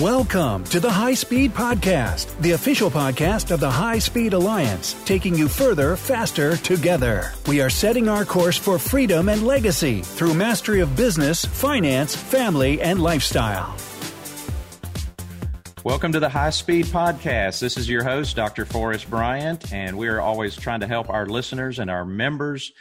Welcome to the High Speed Podcast, the official podcast of the High Speed Alliance, taking you further, faster, together. We are setting our course for freedom and legacy through mastery of business, finance, family, and lifestyle. Welcome to the High Speed Podcast. This is your host, Dr. Forrest Bryant, and we are always trying to help our listeners and our members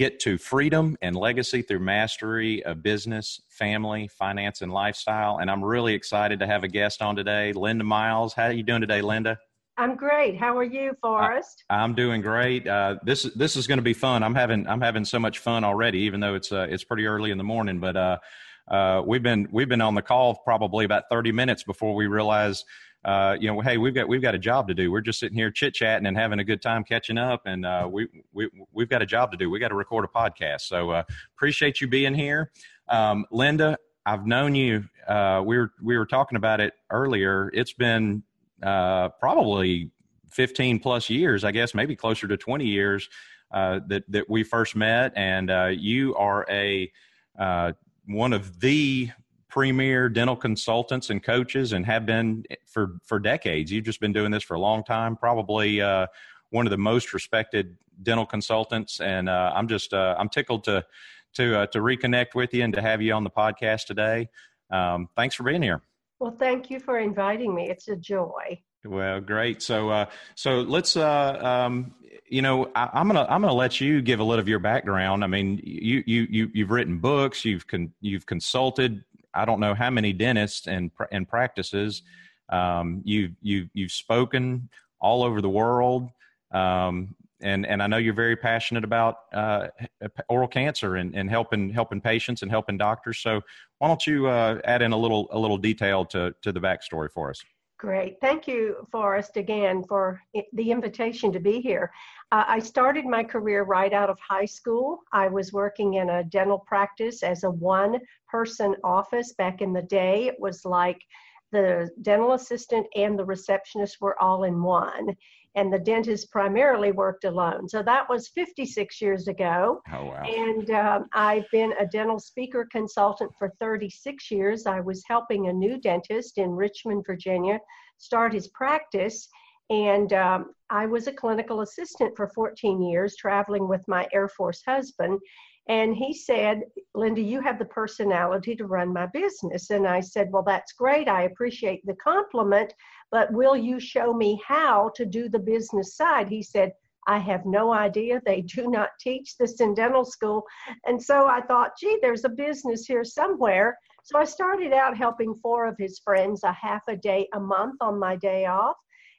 get to freedom and legacy through mastery of business, family, finance, and lifestyle. And I'm really excited to have a guest on today, Linda Miles. How are you doing today, Linda? I'm great. How are you, Forrest? I, am doing great. Uh, this this is going to be fun. I'm having I'm having so much fun already, even though it's uh, it's pretty early in the morning. But uh, uh we've been we've been on the call probably about 30 minutes before we realize uh, you know, hey, we've got we've got a job to do. We're just sitting here chit chatting and having a good time catching up, and uh, we we we've got a job to do. We got to record a podcast. So uh, appreciate you being here, um, Linda. I've known you. Uh, we were we were talking about it earlier. It's been uh, probably 15 plus years, I guess, maybe closer to 20 years uh, that that we first met, and you are a one of the premier dental consultants and coaches and have been for for decades. You've just been doing this for a long time, probably uh, one of the most respected dental consultants. And uh, I'm just uh, I'm tickled to to uh, to reconnect with you and to have you on the podcast today. Um, thanks for being here. Well, thank you for inviting me. It's a joy. Well, great. So, uh, so let's, uh, um, you know, I, am gonna I'm gonna let you give a little of your background. I mean, you you you you've written books, you've con, you've consulted I don't know how many dentists and and practices. Um, you you you've spoken all over the world, um, and and I know you're very passionate about uh, oral cancer and, and helping helping patients and helping doctors. So why don't you uh, add in a little a little detail to to the backstory for us? Great. Thank you, Forrest, again for the invitation to be here. Uh, I started my career right out of high school. I was working in a dental practice as a one person office back in the day. It was like the dental assistant and the receptionist were all in one and the dentist primarily worked alone. So that was 56 years ago. Oh, wow. And um, I've been a dental speaker consultant for 36 years. I was helping a new dentist in Richmond, Virginia, start his practice. And um, I was a clinical assistant for 14 years, traveling with my Air Force husband. And he said, Linda, you have the personality to run my business. And I said, Well, that's great. I appreciate the compliment, but will you show me how to do the business side? He said, I have no idea. They do not teach this in dental school. And so I thought, gee, there's a business here somewhere. So I started out helping four of his friends a half a day a month on my day off.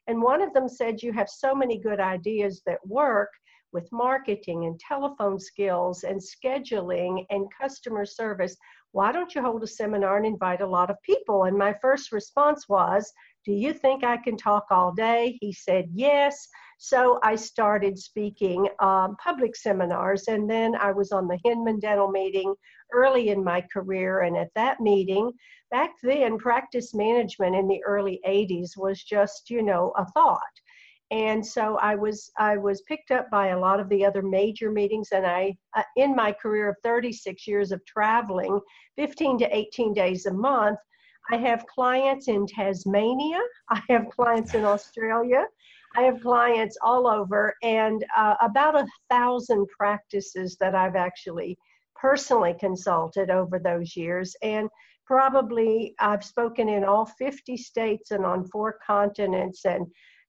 And one of them said, You have so many good ideas that work with marketing and telephone skills and scheduling and customer service. Why don't you hold a seminar and invite a lot of people? And my first response was, Do you think I can talk all day? He said, Yes. So I started speaking um, public seminars, and then I was on the Hinman Dental meeting early in my career. And at that meeting, back then, practice management in the early 80s was just, you know, a thought and so I was I was picked up by a lot of the other major meetings, and I uh, in my career of 36 years of traveling, 15 to 18 days a month, I have clients in Tasmania, I have clients in Australia, I have clients all over, and uh, about a thousand practices that I've actually personally consulted over those years, and probably I've spoken in all 50 states and on four continents and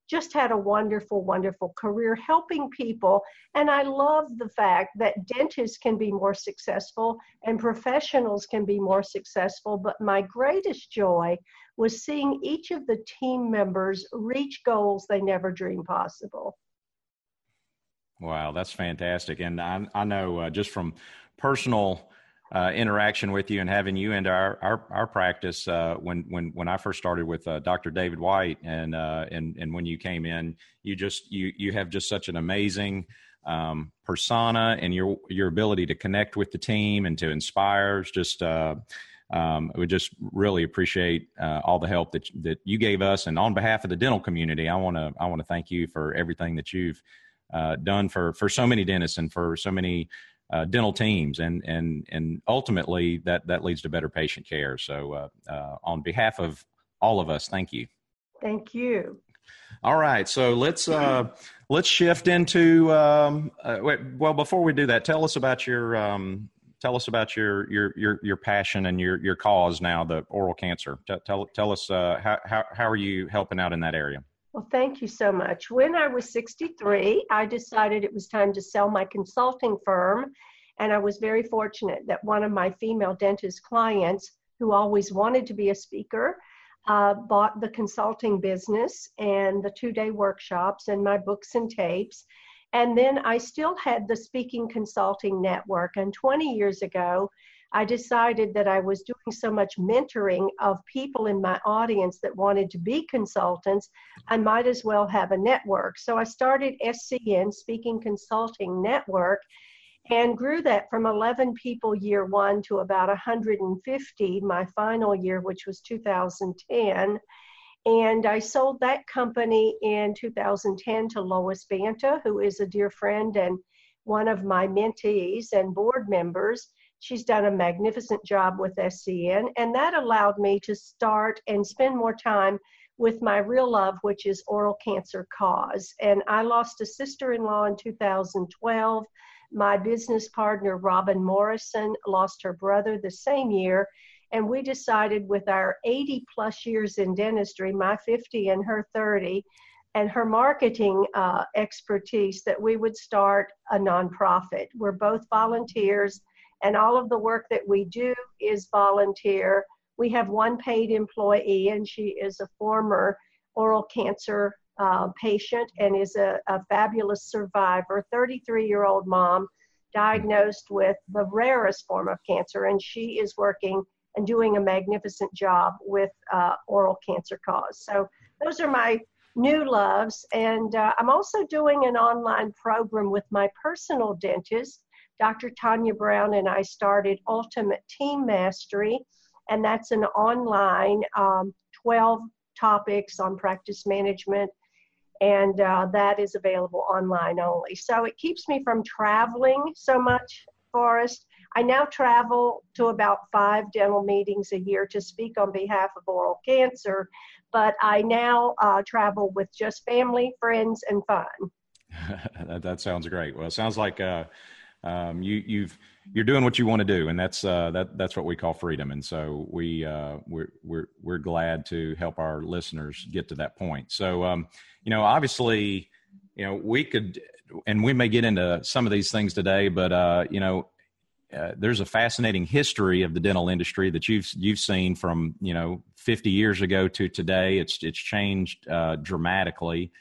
just had a wonderful, wonderful career helping people. And I love the fact that dentists can be more successful and professionals can be more successful. But my greatest joy was seeing each of the team members reach goals they never dreamed possible. Wow, that's fantastic. And I, I know uh, just from personal uh, interaction with you and having you into our our, our practice uh, when when when I first started with uh, Dr. David White and uh, and and when you came in, you just you you have just such an amazing um, persona and your your ability to connect with the team and to inspire. is Just uh, um, would just really appreciate uh, all the help that that you gave us, and on behalf of the dental community, I want to I want to thank you for everything that you've done for for so many dentists and for so many uh, dental teams, and and and ultimately that that leads to better patient care. So, uh, uh, on behalf of all of us. Thank you. Thank you. All right, so let's uh, let's shift into um, uh, well. Before we do that, tell us about your um, tell us about your your your your passion and your your cause now, the oral cancer. Tell tell, tell us uh, how, how how are you helping out in that area? Well, thank you so much. When I was 63, I decided it was time to sell my consulting firm, and I was very fortunate that one of my female dentist clients, who always wanted to be a speaker, uh, bought the consulting business and the two day workshops and my books and tapes. And then I still had the speaking consulting network. And 20 years ago, I decided that I was doing so much mentoring of people in my audience that wanted to be consultants, I might as well have a network. So I started SCN, Speaking Consulting Network, and grew that from 11 people year one to about 150 my final year, which was 2010. And I sold that company in 2010 to Lois Banta, who is a dear friend and one of my mentees and board members. She's done a magnificent job with SCN, and that allowed me to start and spend more time with my real love, which is oral cancer cause. And I lost a sister in law in 2012 my business partner, Robin Morrison, lost her brother the same year. And we decided with our 80 plus years in dentistry, my 50 and her 30, and her marketing uh, expertise, that we would start a nonprofit. We're both volunteers, and all of the work that we do is volunteer. We have one paid employee, and she is a former oral cancer uh, patient and is a, a fabulous survivor, 33 year old mom diagnosed with the rarest form of cancer, and she is working and doing a magnificent job with uh, oral cancer cause. So, those are my new loves. And uh, I'm also doing an online program with my personal dentist, Dr. Tanya Brown, and I started Ultimate Team Mastery, and that's an online um, 12 topics on practice management and uh, that is available online only. So it keeps me from traveling so much, Forrest. I now travel to about five dental meetings a year to speak on behalf of oral cancer, but I now uh, travel with just family, friends, and fun. that, sounds great. Well, it sounds like uh, um, you, you've you're doing what you want to do, and that's uh, that that's what we call freedom. And so we uh, we're we're we're glad to help our listeners get to that point. So um, you know, obviously, you know, we could, and we may get into some of these things today, but uh, you know, uh, there's a fascinating history of the dental industry that you've you've seen from you know 50 years ago to today. It's it's changed uh, dramatically.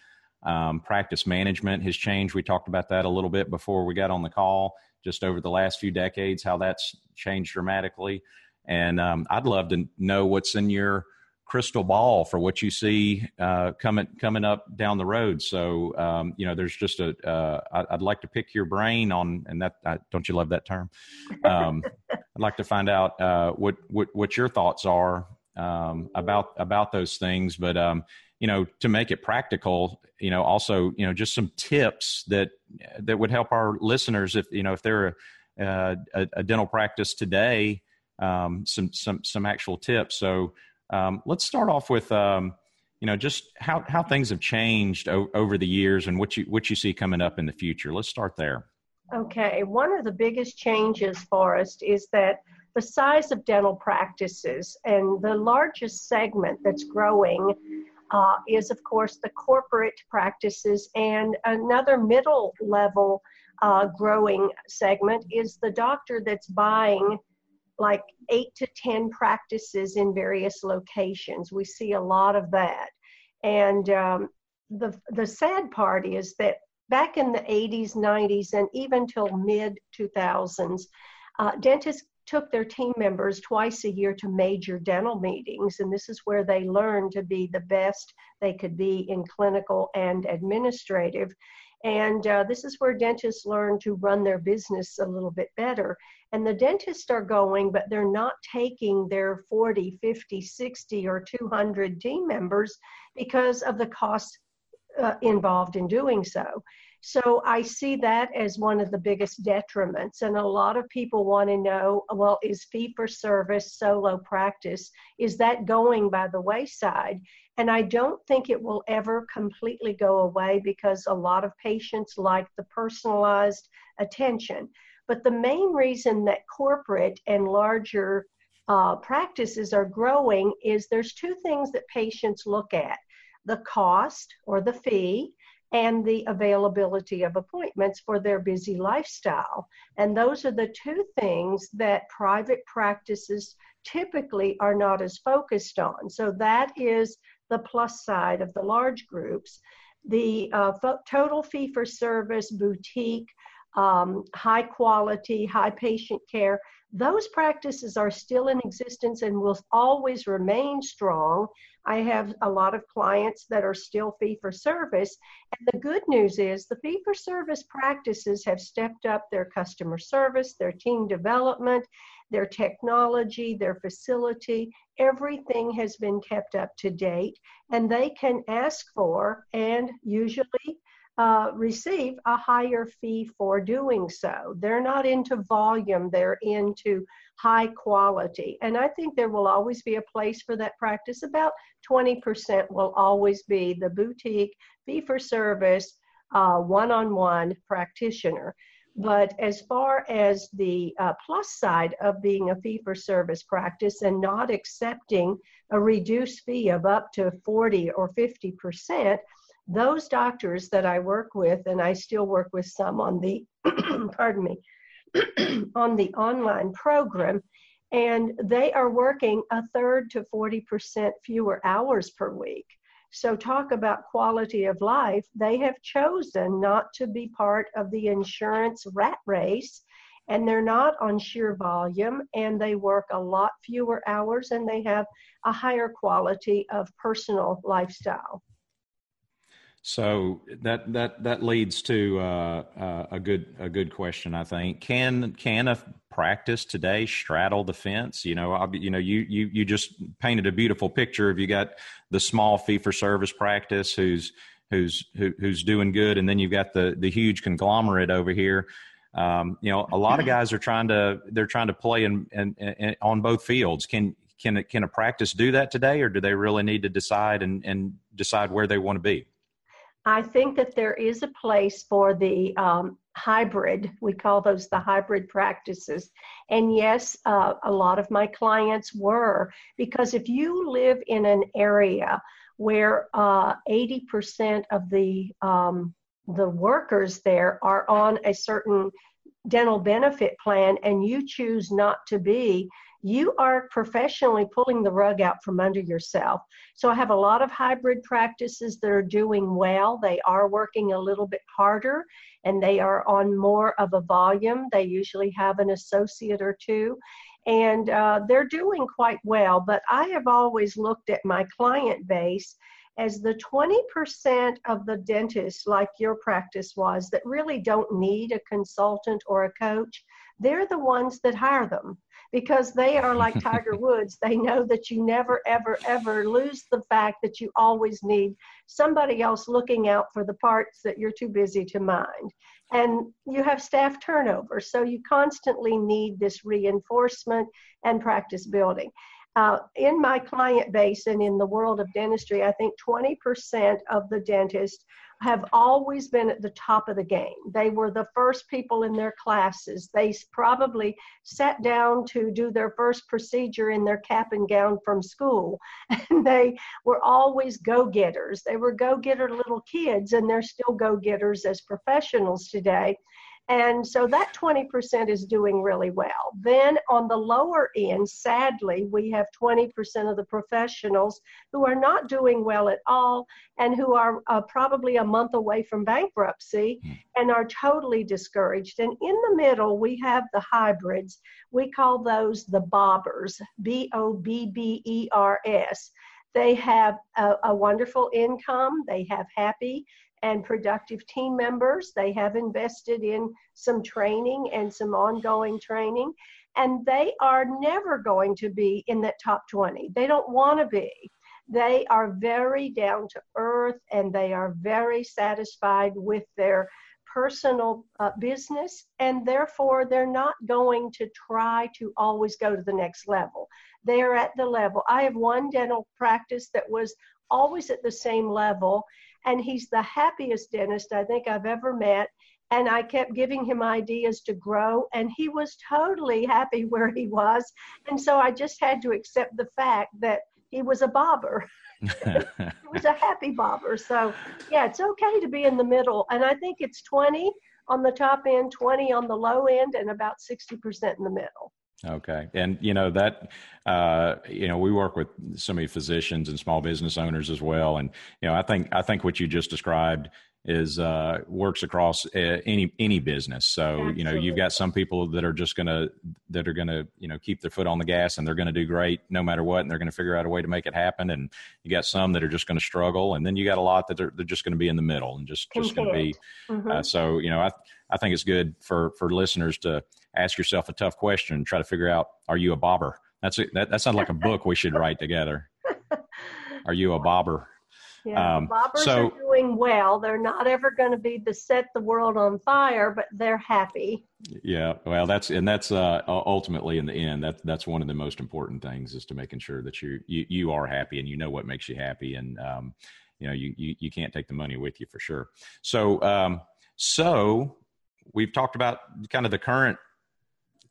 Um, practice management has changed. We talked about that a little bit before we got on the call. Just over the last few decades, how that's changed dramatically. And um, I'd love to know what's in your crystal ball for what you see uh, coming coming up down the road. So um, you know, there's just a. Uh, I'd like to pick your brain on, and that I, don't you love that term? Um, I'd like to find out uh, what what what your thoughts are um, about about those things. But um, you know, to make it practical, you know, also you know, just some tips that that would help our listeners if you know if they're a, a, a dental practice today. Um, some some some actual tips. So um, let's start off with um, you know just how how things have changed o- over the years and what you what you see coming up in the future. Let's start there. Okay, one of the biggest changes, Forrest, is that the size of dental practices and the largest segment that's growing uh, is, of course, the corporate practices, and another middle level uh, growing segment is the doctor that's buying like eight to 10 practices in various locations. We see a lot of that. And um, the, the sad part is that back in the 80s, 90s, and even till mid 2000s, uh, dentists took their team members twice a year to major dental meetings, and this is where they learned to be the best they could be in clinical and administrative. And uh, this is where dentists learn to run their business a little bit better. And the dentists are going, but they're not taking their 40, 50, 60, or 200 team members because of the costs uh, involved in doing so. So I see that as one of the biggest detriments. And a lot of people want to know well, is fee for service solo practice, is that going by the wayside? And I don't think it will ever completely go away because a lot of patients like the personalized attention. But the main reason that corporate and larger uh, practices are growing is there's two things that patients look at the cost or the fee and the availability of appointments for their busy lifestyle. And those are the two things that private practices typically are not as focused on. So that is the plus side of the large groups. The uh, total fee for service, boutique, um, high quality, high patient care, those practices are still in existence and will always remain strong. I have a lot of clients that are still fee for service. And the good news is the fee for service practices have stepped up their customer service, their team development, their technology, their facility. Everything has been kept up to date, and they can ask for and usually uh, receive a higher fee for doing so. They're not into volume, they're into high quality. And I think there will always be a place for that practice. About 20% will always be the boutique, fee for service, one on one practitioner. But as far as the uh, plus side of being a fee for service practice and not accepting a reduced fee of up to 40 or 50 percent, those doctors that I work with, and I still work with some on the, pardon me, on the online program, and they are working a third to 40% fewer hours per week. So, talk about quality of life. They have chosen not to be part of the insurance rat race, and they're not on sheer volume, and they work a lot fewer hours, and they have a higher quality of personal lifestyle. So that that that leads to uh, uh, a good a good question. I think can can a practice today straddle the fence? You know, I'll, you know, you you you just painted a beautiful picture. If you got the small fee for service practice who's who's who, who's doing good, and then you've got the the huge conglomerate over here. Um, you know, a lot of guys are trying to they're trying to play in, in, in on both fields. Can can can a practice do that today, or do they really need to decide and and decide where they want to be? I think that there is a place for the um, hybrid. We call those the hybrid practices. And yes, uh, a lot of my clients were, because if you live in an area where uh, 80% of the um, the workers there are on a certain dental benefit plan and you choose not to be, you are professionally pulling the rug out from under yourself. So I have a lot of hybrid practices that are doing well. They are working a little bit harder and they are on more of a volume. They usually have an associate or two and uh, they're doing quite well. But I have always looked at my client base as the 20% of the dentists, like your practice was, that really don't need a consultant or a coach, they're the ones that hire them because they are like Tiger Woods. They know that you never, ever, ever lose the fact that you always need somebody else looking out for the parts that you're too busy to mind. And you have staff turnover, so you constantly need this reinforcement and practice building. Uh, in my client base and in the world of dentistry, I think 20% of the dentists have always been at the top of the game. They were the first people in their classes. They probably sat down to do their first procedure in their cap and gown from school. And they were always go getters. They were go getter little kids, and they're still go getters as professionals today. And so that 20% is doing really well. Then on the lower end, sadly, we have 20% of the professionals who are not doing well at all and who are uh, probably a month away from bankruptcy hmm. and are totally discouraged. And in the middle, we have the hybrids. We call those the bobbers, B O B B E R S. They have a, a, wonderful income. They have happy and productive team members. They have invested in some training and some ongoing training, and they are never going to be in that top 20. They don't want to be. They are very down to earth and they are very satisfied with their personal uh, business, and therefore they're not going to try to always go to the next level. They're at the level. I have one dental practice that was always at the same level, and he's the happiest dentist I think I've ever met. And I kept giving him ideas to grow, and he was totally happy where he was. And so I just had to accept the fact that he was a bobber. he was a happy bobber. So, yeah, it's okay to be in the middle. And I think it's 20 on the top end, 20 on the low end, and about 60% in the middle. Okay. And, you know, that, uh, you know, we work with so many physicians and small business owners as well. And, you know, I think, I think what you just described is uh, works across uh, any any business. So Absolutely. you know you've got some people that are just gonna that are gonna you know keep their foot on the gas and they're gonna do great no matter what, and they're gonna figure out a way to make it happen. And you got some that are just gonna struggle, and then you got a lot that are they're just gonna be in the middle and just just gonna be. Mm-hmm. Uh, so you know I I think it's good for for listeners to ask yourself a tough question and try to figure out are you a bobber? That's a, that that sounds like a book we should write together. Are you a bobber? Yeah, um, bobbers so, are doing well. They're not ever going to be to set the world on fire, but they're happy. Yeah, well, that's and that's uh, ultimately in the end that that's one of the most important things is to making sure that you you you are happy and you know what makes you happy and um, you know you, you you can't take the money with you for sure. So um, so we've talked about kind of the current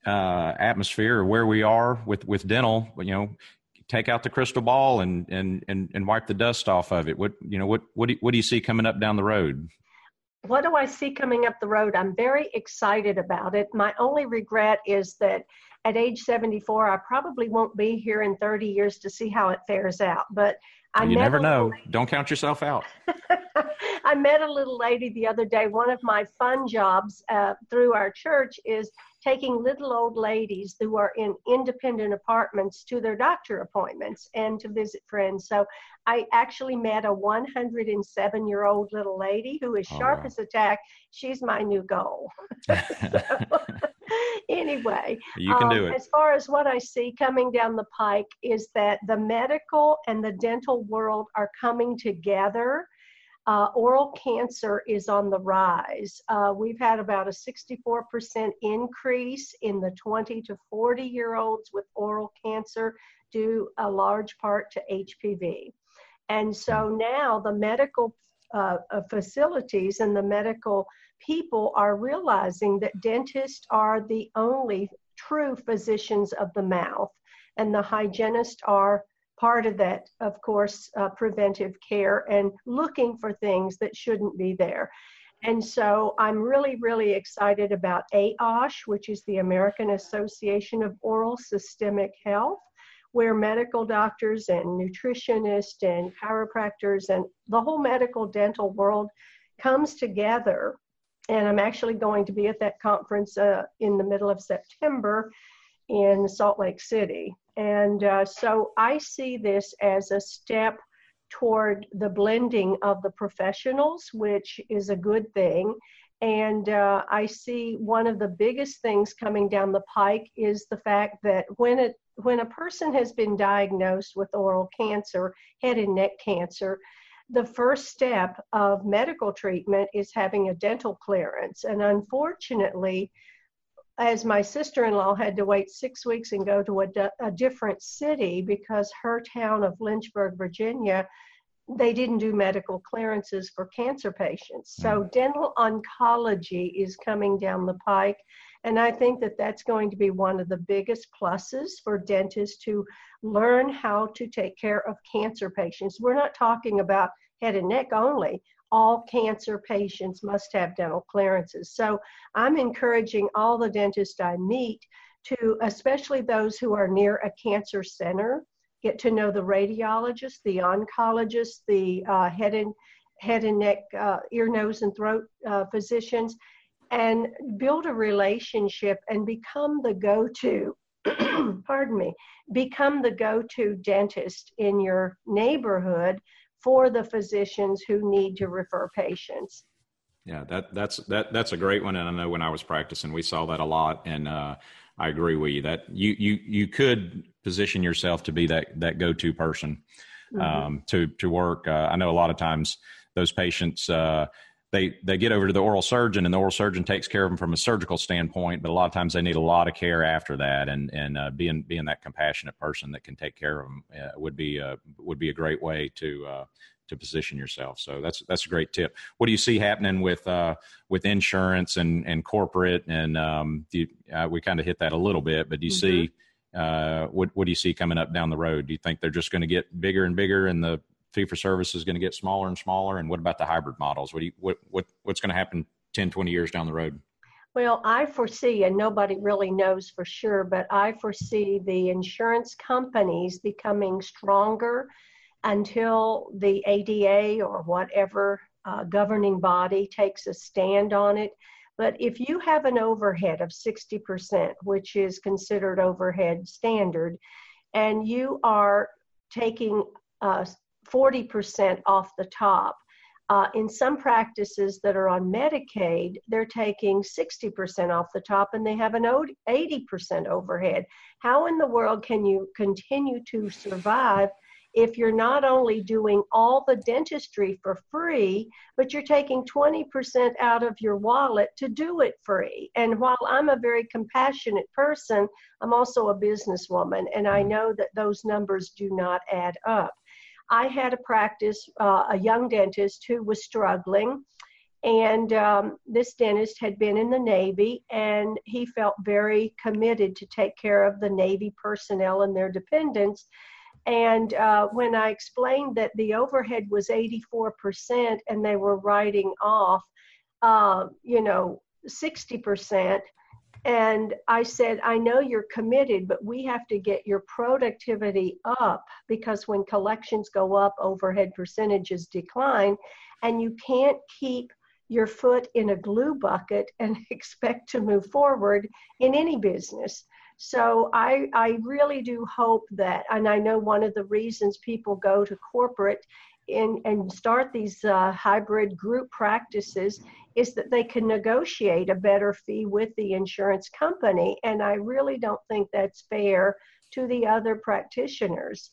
uh, atmosphere where we are with with dental. You know, take out the crystal ball and and and, and wipe the dust off of it? What you know what what do, what do you see coming up down the road? What do I see coming up the road? I'm very excited about it. My only regret is that at age 74, I probably won't be here in 30 years to see how it fares out. But I you never know. Don't count yourself out. I met a little lady the other day. One of my fun jobs uh, through our church is taking little old ladies who are in independent apartments to their doctor appointments and to visit friends. So I actually met a 107 year old little lady who is oh, sharp wow. as a tack. She's my new goal. anyway, you can um, do it. As far as what I see coming down the pike is that the medical and the dental world are coming together uh, oral cancer is on the rise. Uh, we've had about a 64% increase in the 20 to 40 year olds with oral cancer, due a large part to HPV. And so now the medical uh, uh, facilities and the medical people are realizing that dentists are the only true physicians of the mouth, and the hygienists are part of that, of course, uh, preventive care and looking for things that shouldn't be there. And so I'm really, really excited about AOSH, which is the American Association of Oral Systemic Health, where medical doctors and nutritionists and chiropractors and the whole medical dental world comes together. And I'm actually going to be at that conference uh, in the middle of September in Salt Lake City. And uh, so I see this as a step toward the blending of the professionals, which is a good thing. And uh, I see one of the biggest things coming down the pike is the fact that when it when a person has been diagnosed with oral cancer, head and neck cancer, the first step of medical treatment is having a dental clearance. And unfortunately, as my sister-in-law had to wait six weeks and go to a, a different city because her town of Lynchburg, Virginia, they didn't do medical clearances for cancer patients. So mm. dental oncology is coming down the pike. And I think that that's going to be one of the biggest pluses for dentists to learn how to take care of cancer patients. We're not talking about head and neck only all cancer patients must have dental clearances. So I'm encouraging all the dentists I meet to, especially those who are near a cancer center, get to know the radiologist, the oncologist, the uh, head and head and neck, uh, ear, nose, and throat uh, physicians, and build a relationship and become the go-to. pardon me, become the go-to dentist in your neighborhood for the physicians who need to refer patients. Yeah, that that's that that's a great one, and I know when I was practicing, we saw that a lot, and uh, I agree with you that you you you could position yourself to be that that go to person mm-hmm. um, to to work. Uh, I know a lot of times those patients. Uh, they they get over to the oral surgeon and the oral surgeon takes care of them from a surgical standpoint but a lot of times they need a lot of care after that. And and uh, being being that compassionate person that can take care of them uh, would be uh, would be a great way to uh, to position yourself. So that's that's a great tip. What do you see happening with uh, with insurance and and corporate? And um, you, uh, we kind of hit that a little bit but do you mm-hmm. see what what do you see coming up down the road? Do you think they're just going to get bigger and bigger and the fee for service is going to get smaller and smaller? And what about the hybrid models? What do you, what, what, what's going to happen 10, 20 years down the road? Well, I foresee, and nobody really knows for sure, but I foresee the insurance companies becoming stronger until the ADA or whatever uh, governing body takes a stand on it. But if you have an overhead of 60%, which is considered overhead standard, and you are taking uh, 40% off the top. Uh, in some practices that are on Medicaid, they're taking 60% off the top and they have an 80% overhead. How in the world can you continue to survive if you're not only doing all the dentistry for free, but you're taking 20% out of your wallet to do it free? And while I'm a very compassionate person, I'm also a businesswoman, and I know that those numbers do not add up. I had a practice, uh, a young dentist who was struggling. And um, this dentist had been in the Navy, and he felt very committed to take care of the Navy personnel and their dependents. And uh, when I explained that the overhead was 84% and they were writing off, uh, you know, 60%, and I said, I know you're committed, but we have to get your productivity up because when collections go up, overhead percentages decline. And you can't keep your foot in a glue bucket and expect to move forward in any business. So I, I really do hope that, and I know one of the reasons people go to corporate in, and start these uh, hybrid group practices is that they can negotiate a better fee with the insurance company. And I really don't think that's fair to the other practitioners.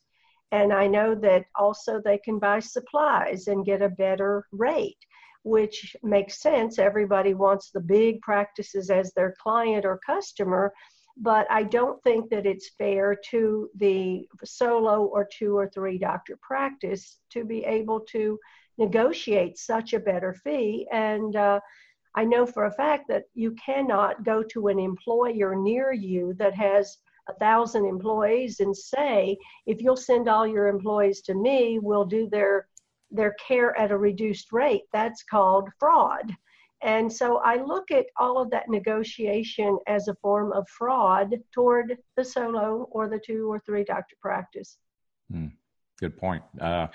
And I know that also they can buy supplies and get a better rate, which makes sense. Everybody wants the big practices as their client or customer but I don't think that it's fair to the solo or two or three doctor practice to be able to negotiate such a better fee. And uh, I know for a fact that you cannot go to an employer near you that has a thousand employees and say, if you'll send all your employees to me, we'll do their their care at a reduced rate. That's called fraud. And so I look at all of that negotiation as a form of fraud toward the solo or the two or three doctor practice. Hmm. Good point. Uh,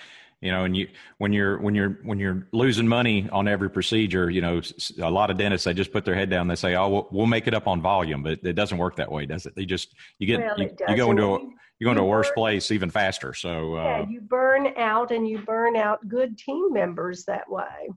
you know, and you when you're when you're when you're losing money on every procedure, you know, a lot of dentists they just put their head down. They say, "Oh, we'll, we'll make it up on volume," but it doesn't work that way, does it? They just you get well, you, you, go into a you go into a worse burn, place even faster. So uh, yeah, you burn out and you burn out good team members that way.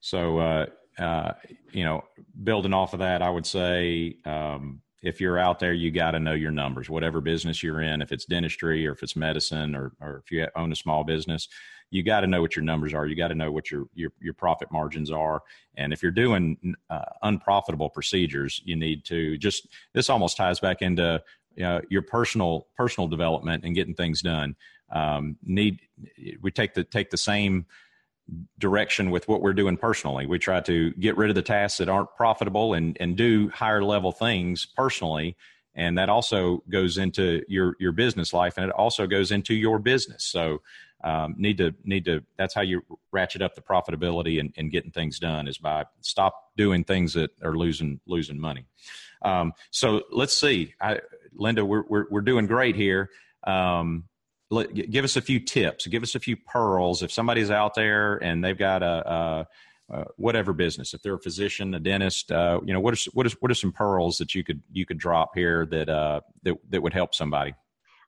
So uh, uh, you know, building off of that, I would say um, if you're out there, you got to know your numbers, whatever business you're in, if it's dentistry or if it's medicine or, or if you own a small business, you got to know what your numbers are. You got to know what your, your, your profit margins are. And if you're doing uh, unprofitable procedures, you need to just, this almost ties back into you know, your personal, personal development and getting things done. Um, need, we take the, take the same, direction with what we're doing personally. We try to get rid of the tasks that aren't profitable and, and do higher level things personally. And that also goes into your, your business life and it also goes into your business. So, um, need to, need to, that's how you ratchet up the profitability and, and getting things done is by stop doing things that are losing, losing money. Um, so let's see, I, Linda, we're, we're, we're doing great here. Um, give us a few tips, give us a few pearls. If somebody's out there and they've got a, a, a whatever business, if they're a physician, a dentist, uh, you know, what is what is what are some pearls that you could you could drop here that uh, that that would help somebody?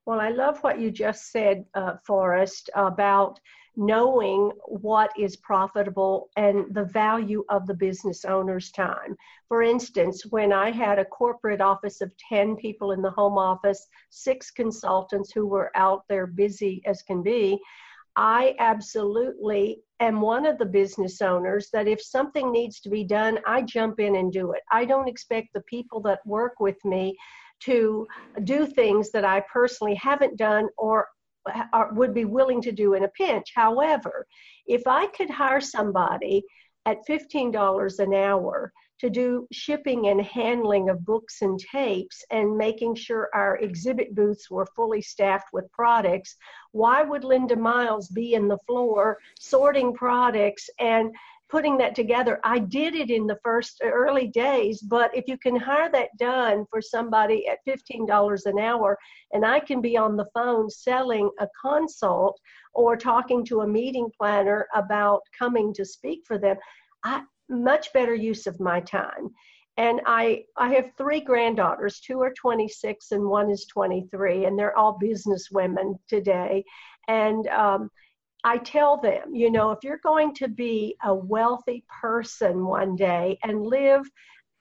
Well, I love what you just said, uh, Forrest, about knowing what is profitable and the value of the business owner's time. For instance, when I had a corporate office of 10 people in the home office, six consultants who were out there busy as can be, I absolutely am one of the business owners that if something needs to be done, I jump in and do it. I don't expect the people that work with me to do things that I personally haven't done or would be willing to do in a pinch. However, if I could hire somebody at $15 an hour to do shipping and handling of books and tapes and making sure our exhibit booths were fully staffed with products, why would Linda Miles be in the floor sorting products and putting that together? I did it in the first early days, but if you can hire that done for somebody at $15 an hour and I can be on the phone selling a consult or talking to a meeting planner about coming to speak for them, I, much better use of my time. And I, I have three granddaughters. Two are 26 and one is 23, and they're all business women today. And um, I tell them, you know, if you're going to be a wealthy person one day and live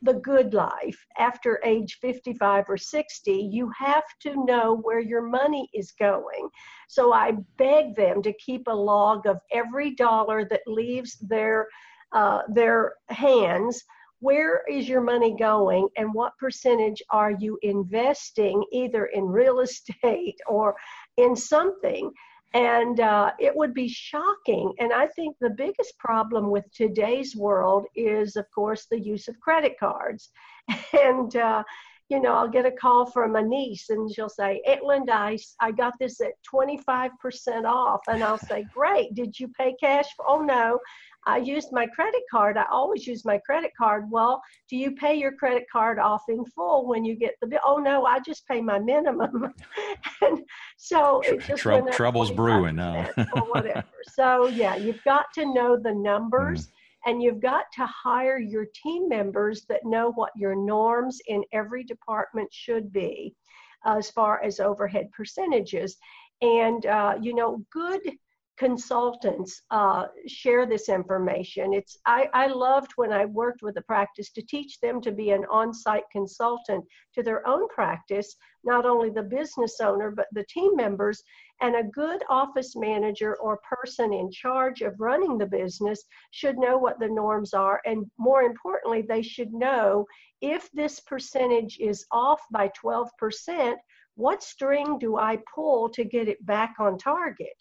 the good life after age 55 or 60, you have to know where your money is going. So I beg them to keep a log of every dollar that leaves their uh, their hands where is your money going and what percentage are you investing either in real estate or in something and uh, it would be shocking and i think the biggest problem with today's world is of course the use of credit cards and uh, you know, I'll get a call from a niece and she'll say, Linda, I, I got this at 25% off. And I'll say, Great. Did you pay cash? oh, no. I used my credit card. I always use my credit card. Well, do you pay your credit card off in full when you get the bill? Oh no, I just pay my minimum. and so it just Tr- trouble's brewing now. or whatever. So yeah, you've got to know the numbers. Mm. And you've got to hire your team members that know what your norms in every department should be uh, as far as overhead percentages. And, uh, you know, good consultants uh, share this information. It's I, I loved when I worked with a practice to teach them to be an on-site consultant to their own practice, not only the business owner but the team members. And a good office manager or person in charge of running the business should know what the norms are, and more importantly, they should know if this percentage is off by 12%. What string do I pull to get it back on target?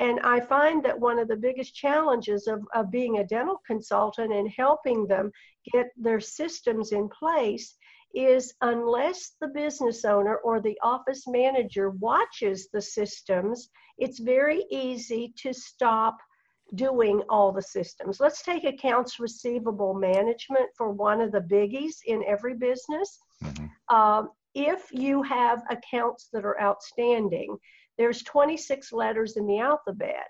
And I find that one of the biggest challenges of, of being a dental consultant and helping them get their systems in place is unless the business owner or the office manager watches the systems, it's very easy to stop doing all the systems. Let's take accounts receivable management for one of the biggies in every business. Mm-hmm. Uh, if you have accounts that are outstanding, there's 26 letters in the alphabet.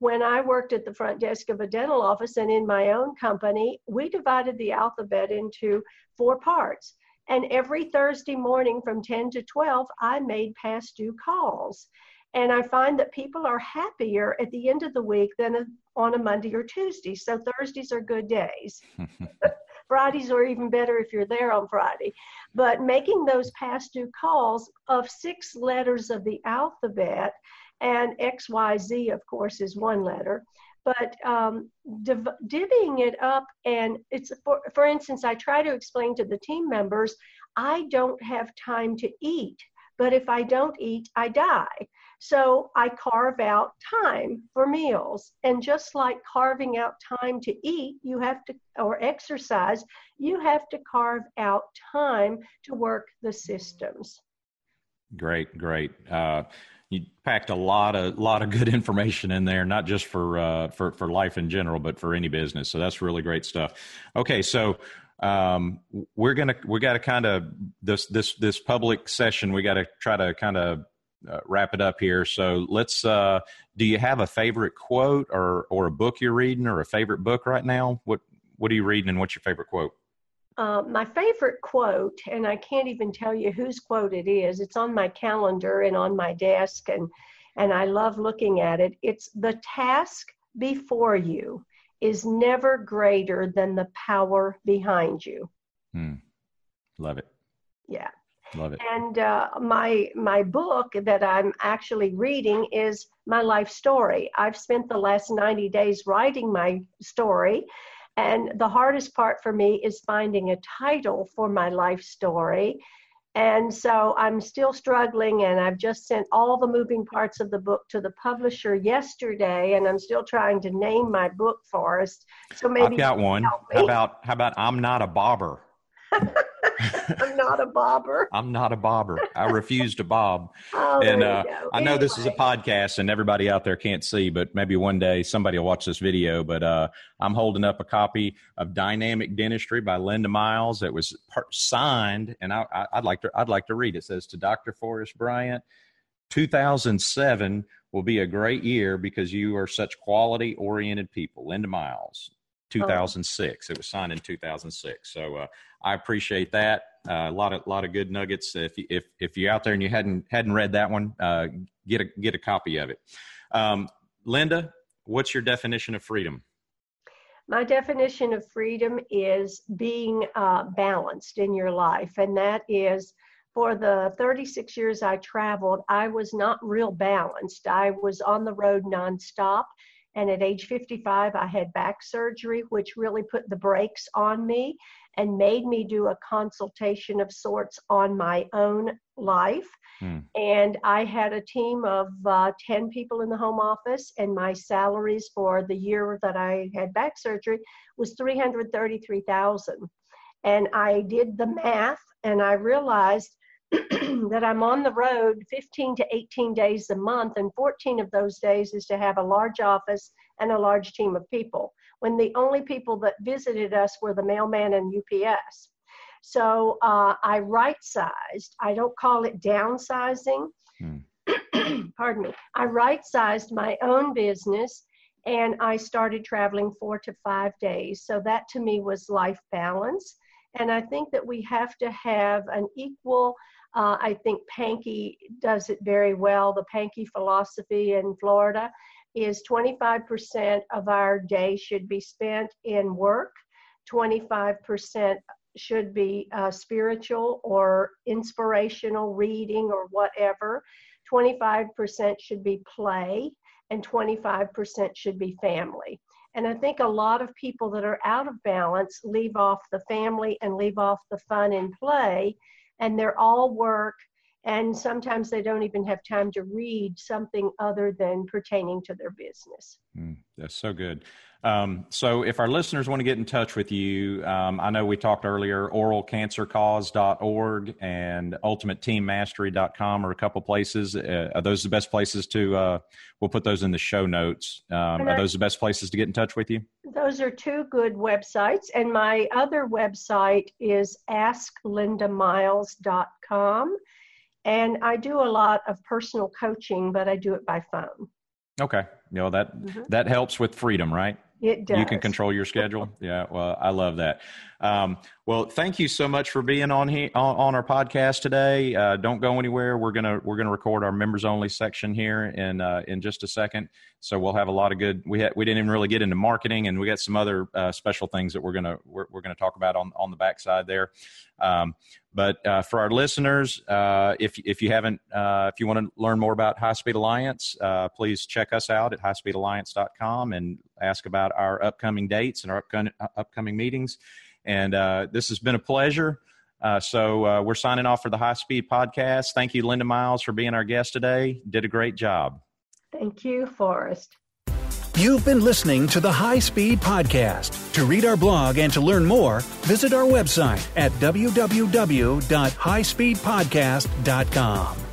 When I worked at the front desk of a dental office and in my own company, we divided the alphabet into four parts. And every Thursday morning from 10 to 12, I made past due calls. And I find that people are happier at the end of the week than on a Monday or Tuesday. So Thursdays are good days. Fridays are even better if you're there on Friday. But making those past due calls of six letters of the alphabet, and XYZ, of course, is one letter. But um, div- divvying it up, and it's for, for instance, I try to explain to the team members I don't have time to eat, but if I don't eat, I die. So I carve out time for meals. And just like carving out time to eat, you have to, or exercise, you have to carve out time to work the systems. Great, great. Uh, you packed a lot of lot of good information in there, not just for uh, for for life in general, but for any business. So that's really great stuff. Okay, so um, we're gonna we got to kind of this this this public session. We got to try to kind of uh, wrap it up here. So let's. Uh, do you have a favorite quote or or a book you're reading or a favorite book right now? What What are you reading and what's your favorite quote? Uh, my favorite quote, and I can't even tell you whose quote it is. It's on my calendar and on my desk, and and I love looking at it. It's the task before you is never greater than the power behind you. Hmm. Love it. Yeah. Love it. And uh, my my book that I'm actually reading is my life story. I've spent the last 90 days writing my story, and the hardest part for me is finding a title for my life story. And so I'm still struggling, and I've just sent all the moving parts of the book to the publisher yesterday, and I'm still trying to name my book, Forrest. So maybe I've got one. How about how about I'm not a bobber? I'm not a bobber. I'm not a bobber. I refuse to bob. Oh, and uh, I know anyway. this is a podcast and everybody out there can't see, but maybe one day somebody will watch this video. But uh, I'm holding up a copy of Dynamic Dentistry by Linda Miles. It was signed, and I, would like to I'd like to read. It says to Dr. Forrest Bryant, 2007 will be a great year because you are such quality oriented people. Linda Miles. 2006. It was signed in 2006. So uh, I appreciate that. Uh, a lot of lot of good nuggets. If you, if if you're out there and you hadn't hadn't read that one, uh, get a get a copy of it. Um, Linda, what's your definition of freedom? My definition of freedom is being uh, balanced in your life, and that is for the 36 years I traveled, I was not real balanced. I was on the road nonstop. And at age 55, I had back surgery, which really put the brakes on me and made me do a consultation of sorts on my own life. Hmm. And I had a team of uh, 10 people in the home office, and my salaries for the year that I had back surgery was 333,000. And I did the math and I realized that I'm on the road 15 to 18 days a month, and 14 of those days is to have a large office and a large team of people when the only people that visited us were the mailman and UPS. So uh, I right sized, I don't call it downsizing. Hmm. Pardon me. I right sized my own business and I started traveling four to five days. So that to me was life balance. And I think that we have to have an equal, uh, I think Pankey does it very well, the Pankey philosophy in Florida is 25% of our day should be spent in work, 25% should be uh, spiritual or inspirational reading or whatever, 25% should be play, and 25% should be family. And I think a lot of people that are out of balance leave off the family and leave off the fun and play, and they're all work and sometimes they don't even have time to read something other than pertaining to their business. Mm, that's so good. Um, so, if our listeners want to get in touch with you, um, I know we talked earlier, oralcancercause.org and ultimateteammastery.com are a couple places. Uh, are those the best places to, uh, we'll put those in the show notes. Um, are those the best places to get in touch with you? Those are two good websites. And my other website is asklindamiles.com. And I do a lot of personal coaching, but I do it by phone. Okay. You know, that mm-hmm. that helps with freedom, right? It does. You can control your schedule. yeah. Well, I love that. Um, well, thank you so much for being on here on, on our podcast today. Uh, don't go anywhere. We're gonna we're gonna record our members only section here in uh, in just a second. So we'll have a lot of good. We had, we didn't even really get into marketing, and we got some other uh, special things that we're gonna we're, we're gonna talk about on on the backside there. Um, but uh, for our listeners, uh, if if you haven't uh, if you want to learn more about High Speed Alliance, please check us out at highspeedalliance.com and ask about our upcoming dates and our upcoming upcoming meetings. And uh, this has been a pleasure. Uh, so uh, we're signing off for the High Speed Podcast. Thank you, Linda Miles, for being our guest today. Did a great job. Thank you, Forrest. You've been listening to the High Speed Podcast. To read our blog and to learn more, visit our website at www.highspeedpodcast.com.